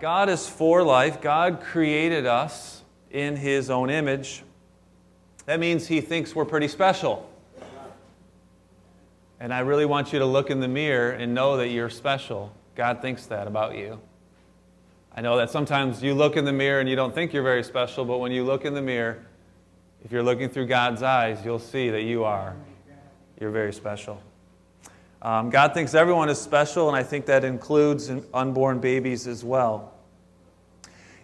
God is for life. God created us in His own image. That means He thinks we're pretty special. And I really want you to look in the mirror and know that you're special. God thinks that about you. I know that sometimes you look in the mirror and you don't think you're very special, but when you look in the mirror, if you're looking through God's eyes, you'll see that you are. You're very special. Um, God thinks everyone is special, and I think that includes unborn babies as well.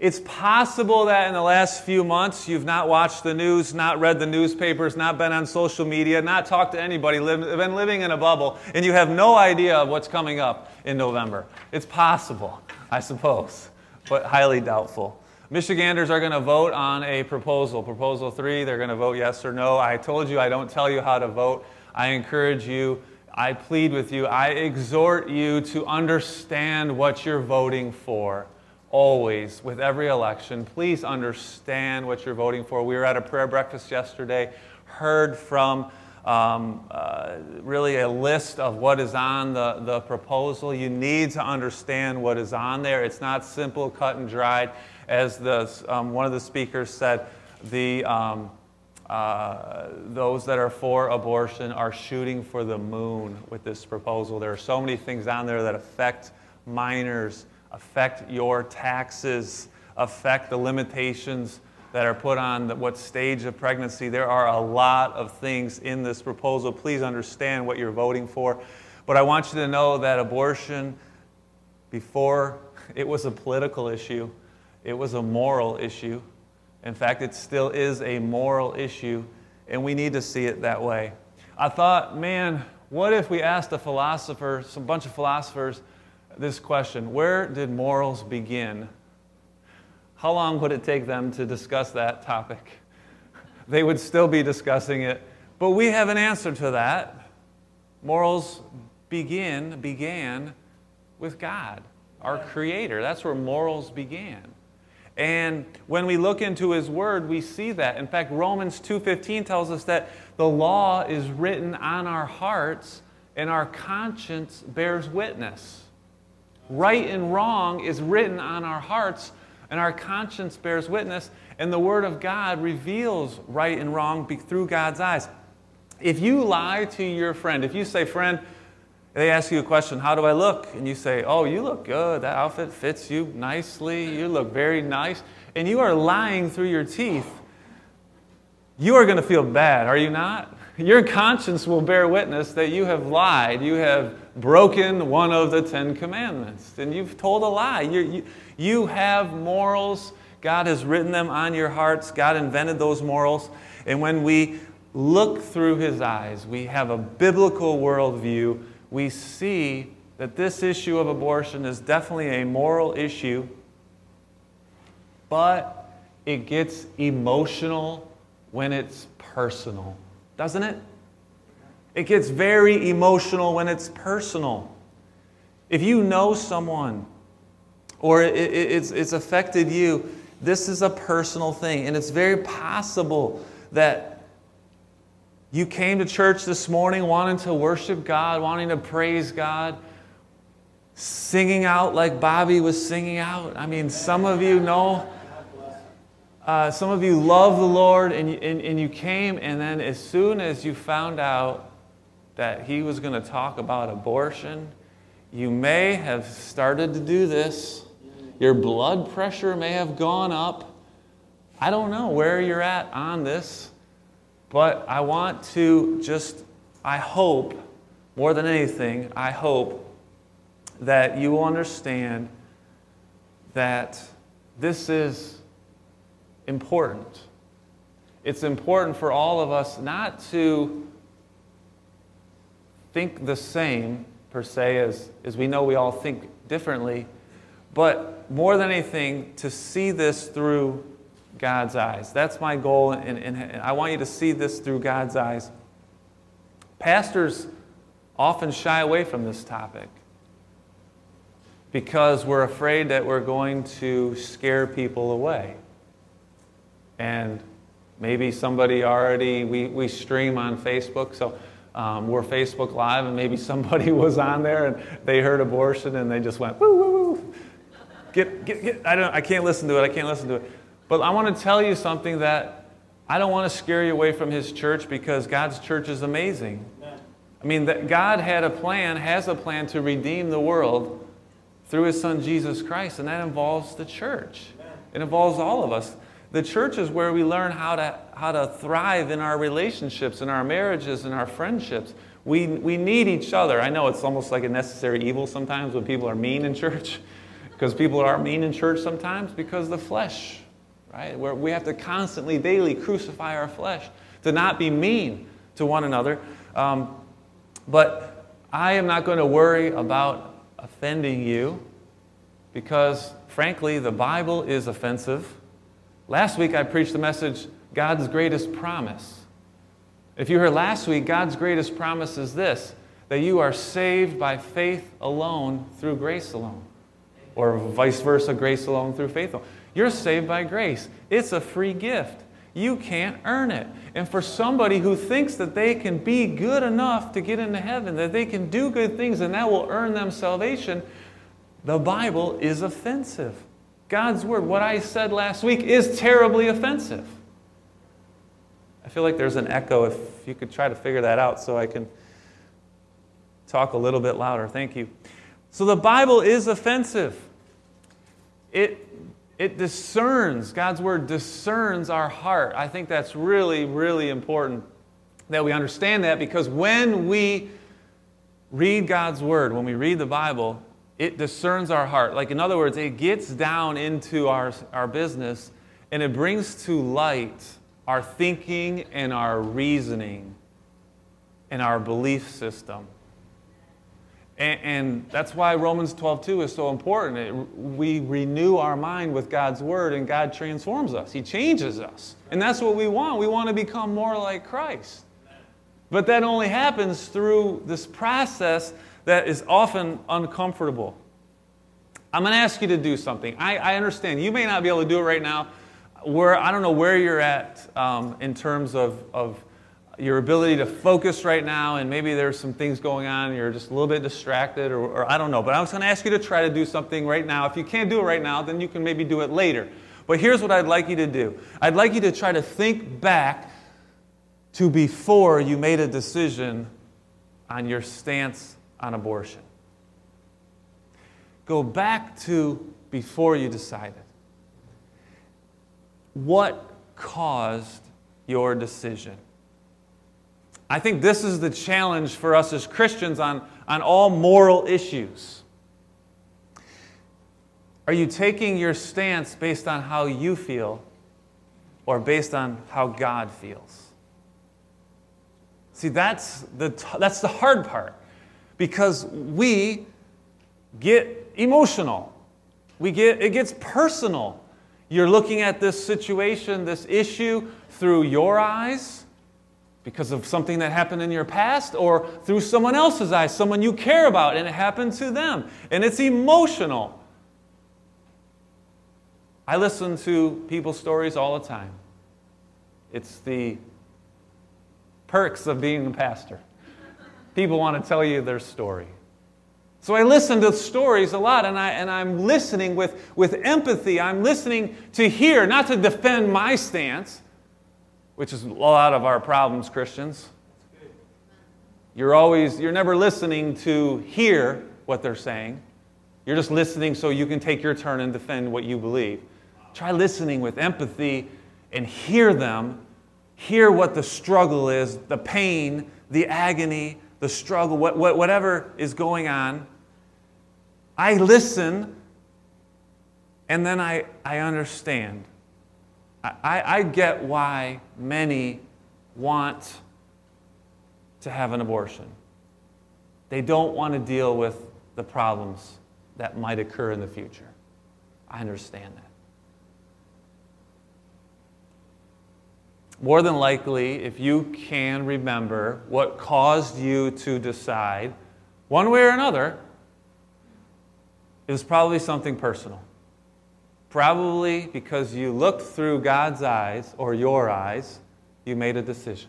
It's possible that in the last few months you've not watched the news, not read the newspapers, not been on social media, not talked to anybody, been living in a bubble, and you have no idea of what's coming up in November. It's possible, I suppose, but highly doubtful. Michiganders are going to vote on a proposal, Proposal 3. They're going to vote yes or no. I told you I don't tell you how to vote. I encourage you, I plead with you, I exhort you to understand what you're voting for always with every election. Please understand what you're voting for. We were at a prayer breakfast yesterday, heard from um, uh, really a list of what is on the, the proposal. You need to understand what is on there. It's not simple, cut and dried. As the, um, one of the speakers said, the, um, uh, those that are for abortion are shooting for the moon with this proposal. There are so many things on there that affect minors affect your taxes, affect the limitations that are put on the, what stage of pregnancy. There are a lot of things in this proposal. Please understand what you're voting for. But I want you to know that abortion, before it was a political issue, it was a moral issue. In fact, it still is a moral issue, and we need to see it that way. I thought, man, what if we asked a philosopher, some bunch of philosophers, this question Where did morals begin? How long would it take them to discuss that topic? They would still be discussing it, but we have an answer to that. Morals begin, began with God, our Creator. That's where morals began. And when we look into his word, we see that. In fact, Romans 2:15 tells us that the law is written on our hearts and our conscience bears witness. Right and wrong is written on our hearts, and our conscience bears witness, and the Word of God reveals right and wrong through God's eyes. If you lie to your friend, if you say, friend, they ask you a question, how do I look? And you say, oh, you look good. That outfit fits you nicely. You look very nice. And you are lying through your teeth. You are going to feel bad, are you not? Your conscience will bear witness that you have lied. You have broken one of the Ten Commandments. And you've told a lie. You, you, have morals. God has written them on your hearts. God invented those morals. And when we look through His eyes, we have a biblical worldview. We see that this issue of abortion is definitely a moral issue, but it gets emotional when it's personal, doesn't it? It gets very emotional when it's personal. If you know someone or it's, it's affected you, this is a personal thing. And it's very possible that you came to church this morning wanting to worship God, wanting to praise God, singing out like Bobby was singing out. I mean, some of you know. Uh, some of you love the Lord and and, and you came, and then as soon as you found out that he was going to talk about abortion. You may have started to do this. Your blood pressure may have gone up. I don't know where you're at on this, but I want to just, I hope, more than anything, I hope that you will understand that this is important. It's important for all of us not to think the same, per se, as, as we know we all think differently, but more than anything, to see this through God's eyes. That's my goal, and, and I want you to see this through God's eyes. Pastors often shy away from this topic because we're afraid that we're going to scare people away. And maybe somebody already, we, we stream on Facebook, so um, we're Facebook Live, and maybe somebody was on there and they heard abortion and they just went, woo, woo, woo. Get, get, get. I, don't, I can't listen to it. I can't listen to it. But I want to tell you something that I don't want to scare you away from His church because God's church is amazing. I mean, that God had a plan, has a plan to redeem the world through His Son Jesus Christ, and that involves the church. It involves all of us. The church is where we learn how to, how to thrive in our relationships, in our marriages, in our friendships. We, we need each other. I know it's almost like a necessary evil sometimes when people are mean in church, because people are mean in church sometimes because the flesh, right? Where we have to constantly, daily crucify our flesh to not be mean to one another. Um, but I am not going to worry about offending you because, frankly, the Bible is offensive. Last week I preached the message, God's greatest promise. If you heard last week, God's greatest promise is this that you are saved by faith alone through grace alone. Or vice versa, grace alone through faith alone. You're saved by grace. It's a free gift. You can't earn it. And for somebody who thinks that they can be good enough to get into heaven, that they can do good things and that will earn them salvation, the Bible is offensive. God's Word, what I said last week, is terribly offensive. I feel like there's an echo if you could try to figure that out so I can talk a little bit louder. Thank you. So the Bible is offensive. It, it discerns, God's Word discerns our heart. I think that's really, really important that we understand that because when we read God's Word, when we read the Bible, it discerns our heart. Like, in other words, it gets down into our, our business and it brings to light our thinking and our reasoning and our belief system. And, and that's why Romans 12 2 is so important. It, we renew our mind with God's word, and God transforms us. He changes us. And that's what we want. We want to become more like Christ. But that only happens through this process that is often uncomfortable. I'm going to ask you to do something. I, I understand you may not be able to do it right now where I don't know where you're at um, in terms of, of your ability to focus right now, and maybe there's some things going on, you're just a little bit distracted, or, or I don't know. But I was going to ask you to try to do something right now. If you can't do it right now, then you can maybe do it later. But here's what I'd like you to do I'd like you to try to think back to before you made a decision on your stance on abortion. Go back to before you decided. What caused your decision? I think this is the challenge for us as Christians on, on all moral issues. Are you taking your stance based on how you feel or based on how God feels? See, that's the, that's the hard part because we get emotional. We get, it gets personal. You're looking at this situation, this issue, through your eyes because of something that happened in your past, or through someone else's eyes, someone you care about, and it happened to them. And it's emotional. I listen to people's stories all the time. It's the perks of being a pastor. People want to tell you their story. So I listen to stories a lot, and, I, and I'm listening with, with empathy. I'm listening to hear, not to defend my stance, which is a lot of our problems, Christians. You're always, you're never listening to hear what they're saying. You're just listening so you can take your turn and defend what you believe. Try listening with empathy and hear them. Hear what the struggle is, the pain, the agony, the struggle, what, what, whatever is going on. I listen and then I, I understand. I, I get why many want to have an abortion. They don't want to deal with the problems that might occur in the future. I understand that. More than likely, if you can remember what caused you to decide, one way or another, it was probably something personal. Probably because you looked through God's eyes or your eyes, you made a decision.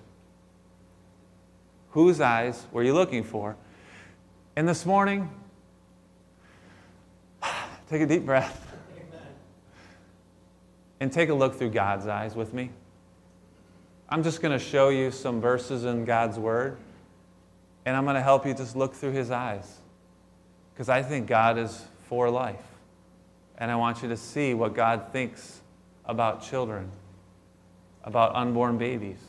Whose eyes were you looking for? And this morning, take a deep breath. and take a look through God's eyes with me. I'm just going to show you some verses in God's Word, and I'm going to help you just look through His eyes. Because I think God is for life. And I want you to see what God thinks about children, about unborn babies.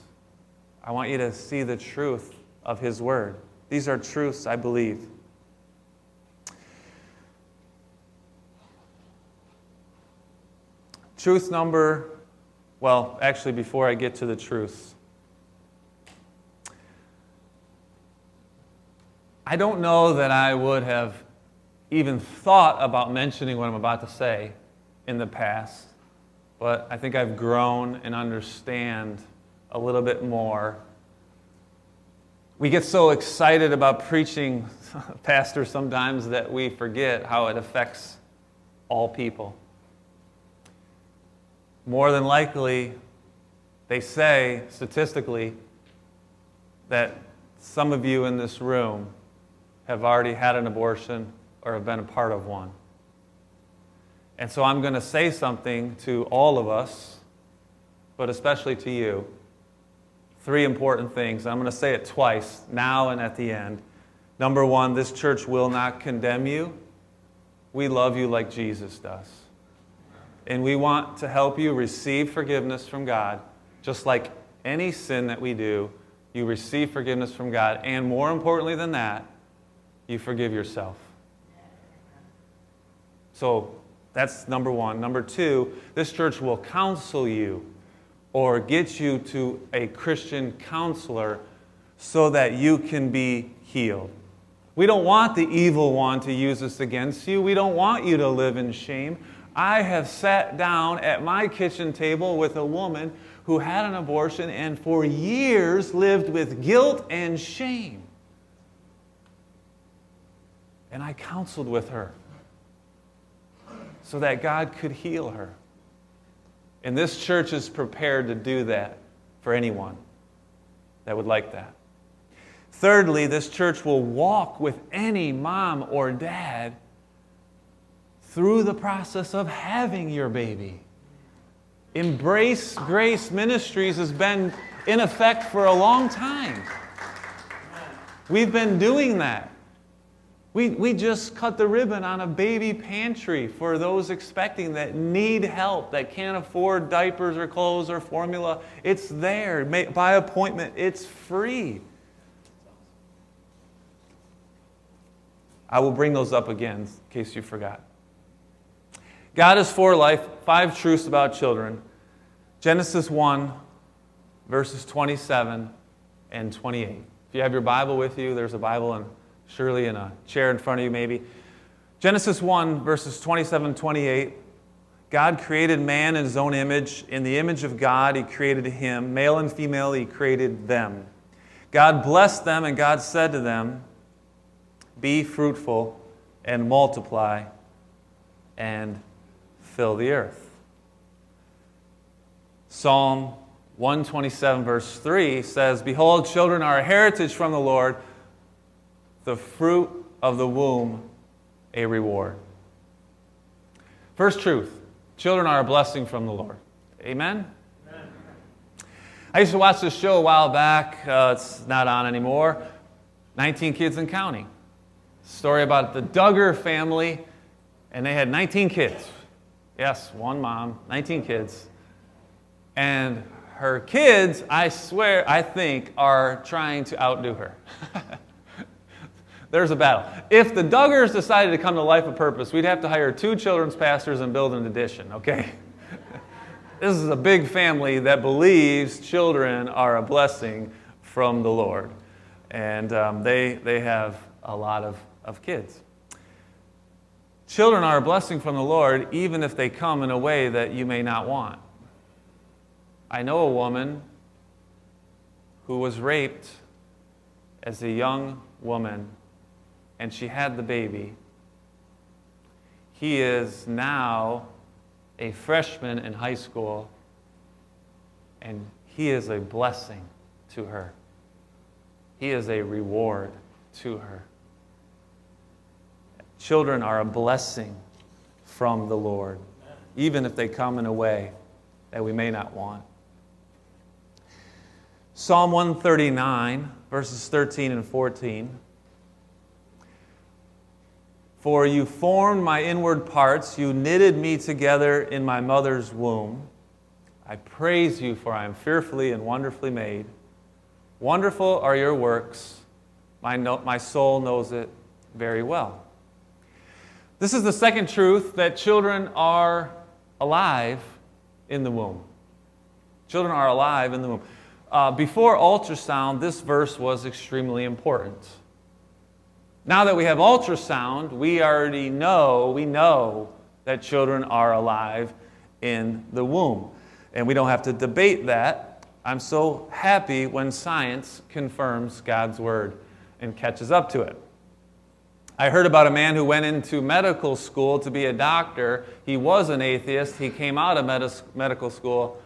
I want you to see the truth of His Word. These are truths I believe. Truth number, well, actually, before I get to the truths, I don't know that I would have even thought about mentioning what I'm about to say in the past, but I think I've grown and understand a little bit more. We get so excited about preaching, Pastor, sometimes that we forget how it affects all people. More than likely, they say statistically that some of you in this room have already had an abortion or have been a part of one. And so I'm going to say something to all of us, but especially to you. Three important things. I'm going to say it twice, now and at the end. Number one, this church will not condemn you. We love you like Jesus does. And we want to help you receive forgiveness from God, just like any sin that we do, you receive forgiveness from God. And more importantly than that, you forgive yourself. So that's number one. Number two, this church will counsel you or get you to a Christian counselor so that you can be healed. We don't want the evil one to use this against you. We don't want you to live in shame. I have sat down at my kitchen table with a woman who had an abortion and for years lived with guilt and shame. And I counseled with her so that God could heal her. And this church is prepared to do that for anyone that would like that. Thirdly, this church will walk with any mom or dad through the process of having your baby. Embrace Grace Ministries has been in effect for a long time. We've been doing that. We, we just cut the ribbon on a baby pantry for those expecting that need help, that can't afford diapers or clothes or formula. It's there by appointment, it's free. I will bring those up again in case you forgot. God is for life. Five truths about children. Genesis 1, verses 27 and 28. If you have your Bible with you, there's a Bible and surely in a chair in front of you, maybe. Genesis 1, verses 27 28. God created man in his own image. In the image of God, he created him. Male and female, he created them. God blessed them, and God said to them, Be fruitful and multiply and fill the earth. Psalm 127, verse 3 says, Behold, children are a heritage from the Lord, the fruit of the womb a reward. First truth children are a blessing from the Lord. Amen? Amen. I used to watch this show a while back. Uh, it's not on anymore. 19 Kids and Counting. Story about the Duggar family, and they had 19 kids. Yes, one mom, 19 kids. And her kids, I swear, I think, are trying to outdo her. There's a battle. If the Duggars decided to come to Life of Purpose, we'd have to hire two children's pastors and build an addition, okay? this is a big family that believes children are a blessing from the Lord. And um, they, they have a lot of, of kids. Children are a blessing from the Lord, even if they come in a way that you may not want. I know a woman who was raped as a young woman, and she had the baby. He is now a freshman in high school, and he is a blessing to her. He is a reward to her. Children are a blessing from the Lord, even if they come in a way that we may not want. Psalm 139, verses 13 and 14. For you formed my inward parts, you knitted me together in my mother's womb. I praise you, for I am fearfully and wonderfully made. Wonderful are your works. My, no, my soul knows it very well. This is the second truth that children are alive in the womb. Children are alive in the womb. Uh, before ultrasound, this verse was extremely important. Now that we have ultrasound, we already know, we know that children are alive in the womb. And we don't have to debate that. I'm so happy when science confirms God's word and catches up to it. I heard about a man who went into medical school to be a doctor. He was an atheist. He came out of med- medical school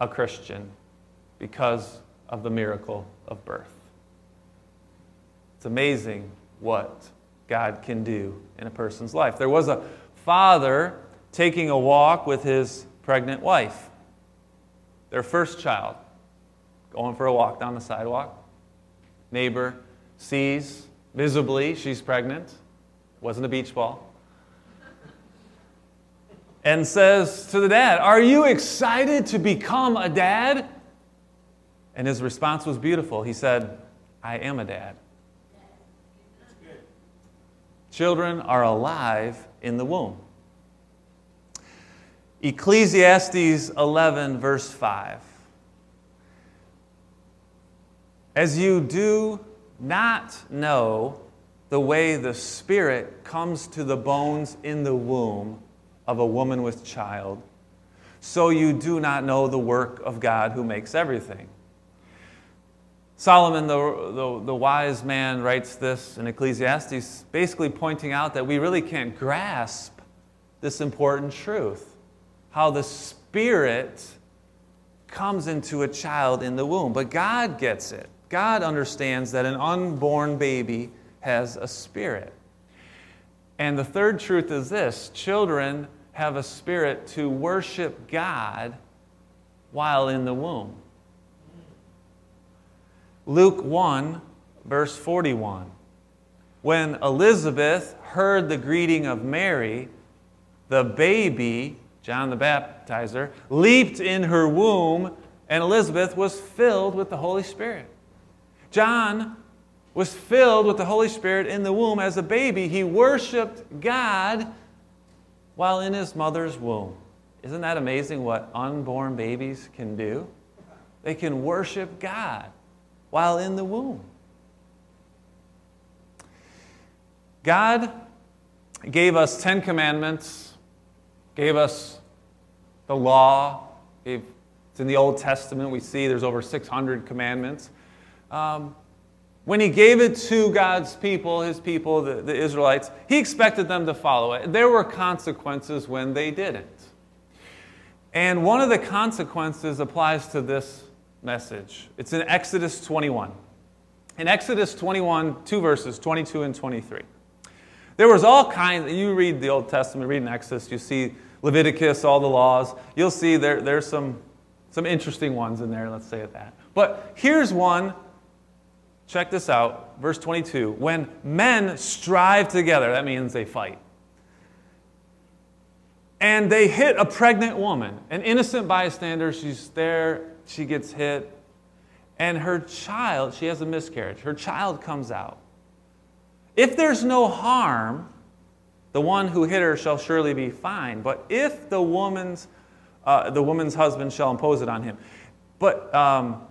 a Christian because of the miracle of birth. It's amazing what God can do in a person's life. There was a father taking a walk with his pregnant wife, their first child, going for a walk down the sidewalk. Neighbor sees visibly she's pregnant, wasn't a beach ball, and says to the dad, Are you excited to become a dad? And his response was beautiful. He said, I am a dad. Children are alive in the womb. Ecclesiastes 11, verse 5. As you do not know the way the Spirit comes to the bones in the womb of a woman with child, so you do not know the work of God who makes everything. Solomon, the, the, the, wise man, writes this in Ecclesiastes, basically pointing out that we really can't grasp this important truth how the Spirit comes into a child in the womb. But God gets it. God understands that an unborn baby has a spirit. And the third truth is this children have a spirit to worship God while in the womb. Luke 1, verse 41. When Elizabeth heard the greeting of Mary, the baby, John the Baptizer, leaped in her womb, and Elizabeth was filled with the Holy Spirit. John was filled with the Holy Spirit in the womb as a baby. He worshiped God while in his mother's womb. Isn't that amazing what unborn babies can do? They can worship God while in the womb. God gave us Ten Commandments, gave us the law. It's in the Old Testament. We see there's over 600 commandments. Um, when he gave it to God's people, his people, the, the Israelites, he expected them to follow it. There were consequences when they didn't. And one of the consequences applies to this message. It's in Exodus 21. In Exodus 21, two verses, 22 and 23. There was all kinds, you read the Old Testament, read in Exodus, you see Leviticus, all the laws. You'll see there, there's some, some interesting ones in there, let's say it that. But here's one, check this out, verse 22. When men strive together, that means they fight. And they hit a pregnant woman, an innocent bystander, she's there she gets hit, and her child, she has a miscarriage. Her child comes out. If there's no harm, the one who hit her shall surely be fine. But if the woman's, uh, the woman's husband shall impose it on him, but um,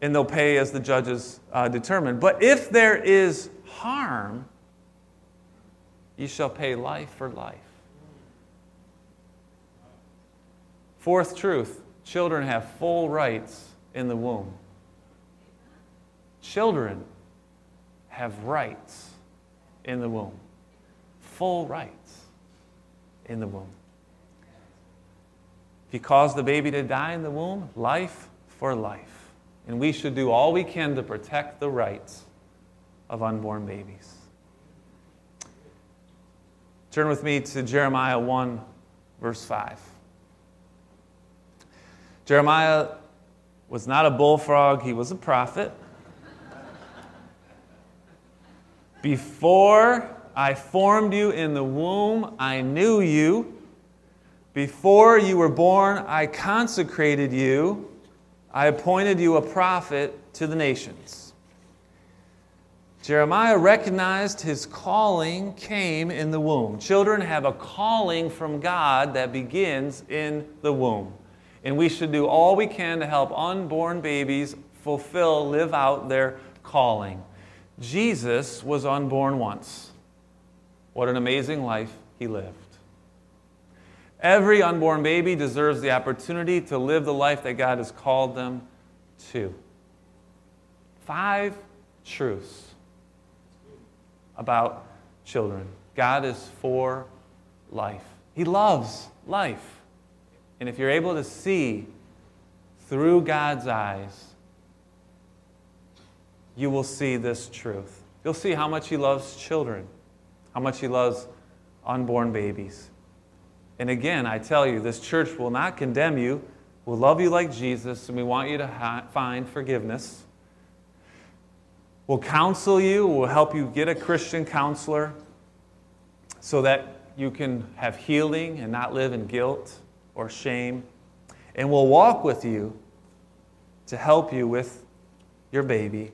and they'll pay as the judges uh, determine. But if there is harm, ye shall pay life for life. Fourth truth Children have full rights in the womb. Children have rights in the womb. Full rights in the womb. If you cause the baby to die in the womb, life for life. And we should do all we can to protect the rights of unborn babies. Turn with me to Jeremiah 1, verse 5. Jeremiah was not a bullfrog, he was a prophet. Before I formed you in the womb, I knew you. Before you were born, I consecrated you. I appointed you a prophet to the nations. Jeremiah recognized his calling came in the womb. Children have a calling from God that begins in the womb. And we should do all we can to help unborn babies fulfill, live out their calling. Jesus was unborn once. What an amazing life he lived. Every unborn baby deserves the opportunity to live the life that God has called them to. Five truths about children God is for life, He loves life. And if you're able to see through God's eyes, you will see this truth. You'll see how much He loves children, how much He loves unborn babies. And again, I tell you, this church will not condemn you. We'll love you like Jesus, and we want you to ha- find forgiveness. We'll counsel you, we'll help you get a Christian counselor so that you can have healing and not live in guilt or shame. And we'll walk with you to help you with your baby